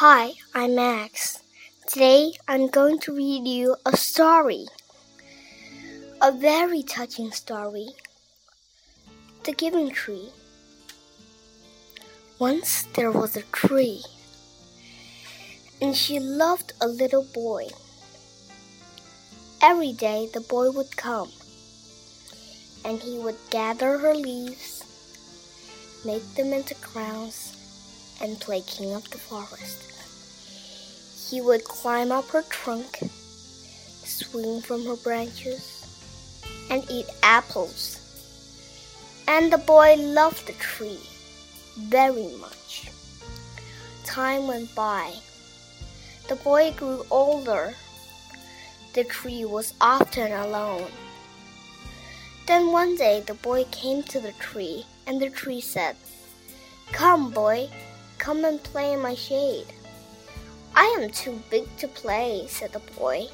Hi, I'm Max. Today I'm going to read you a story. A very touching story. The Giving Tree. Once there was a tree, and she loved a little boy. Every day the boy would come, and he would gather her leaves, make them into crowns, and play king of the forest. He would climb up her trunk, swing from her branches, and eat apples. And the boy loved the tree very much. Time went by. The boy grew older. The tree was often alone. Then one day the boy came to the tree, and the tree said, Come, boy, come and play in my shade. I am too big to play, said the boy.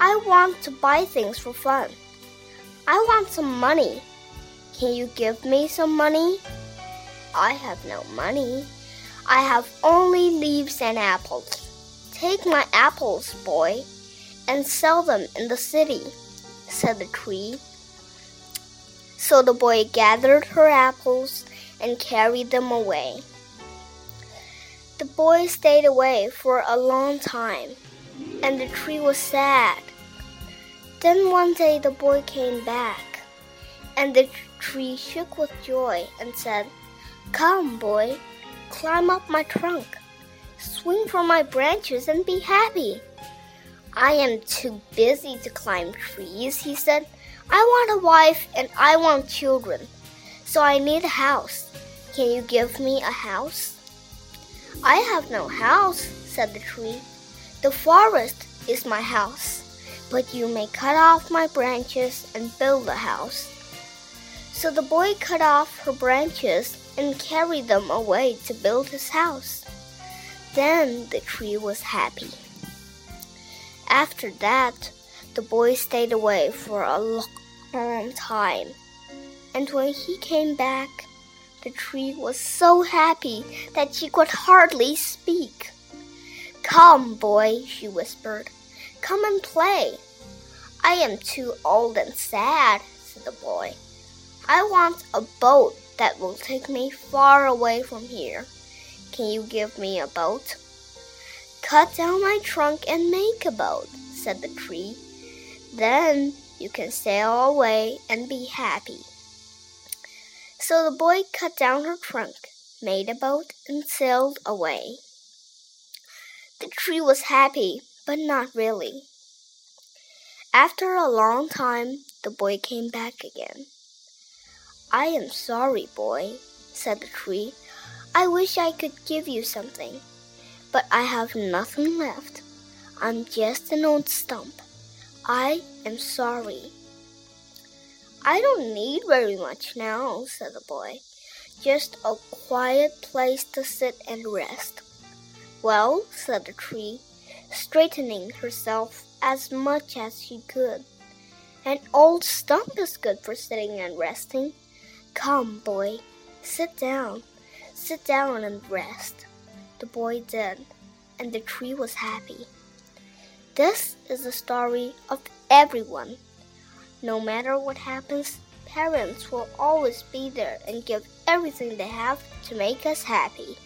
I want to buy things for fun. I want some money. Can you give me some money? I have no money. I have only leaves and apples. Take my apples, boy, and sell them in the city, said the tree. So the boy gathered her apples and carried them away. The boy stayed away for a long time, and the tree was sad. Then one day the boy came back, and the tree shook with joy and said, Come, boy, climb up my trunk, swing from my branches, and be happy. I am too busy to climb trees, he said. I want a wife and I want children, so I need a house. Can you give me a house? I have no house, said the tree. The forest is my house, but you may cut off my branches and build a house. So the boy cut off her branches and carried them away to build his house. Then the tree was happy. After that, the boy stayed away for a long time, and when he came back, the tree was so happy that she could hardly speak. Come, boy, she whispered. Come and play. I am too old and sad, said the boy. I want a boat that will take me far away from here. Can you give me a boat? Cut down my trunk and make a boat, said the tree. Then you can sail away and be happy. So the boy cut down her trunk, made a boat, and sailed away. The tree was happy, but not really. After a long time, the boy came back again. I am sorry, boy, said the tree. I wish I could give you something, but I have nothing left. I'm just an old stump. I am sorry. I don't need very much now, said the boy. Just a quiet place to sit and rest. Well, said the tree, straightening herself as much as she could. An old stump is good for sitting and resting. Come, boy, sit down. Sit down and rest. The boy did, and the tree was happy. This is the story of everyone no matter what happens, parents will always be there and give everything they have to make us happy.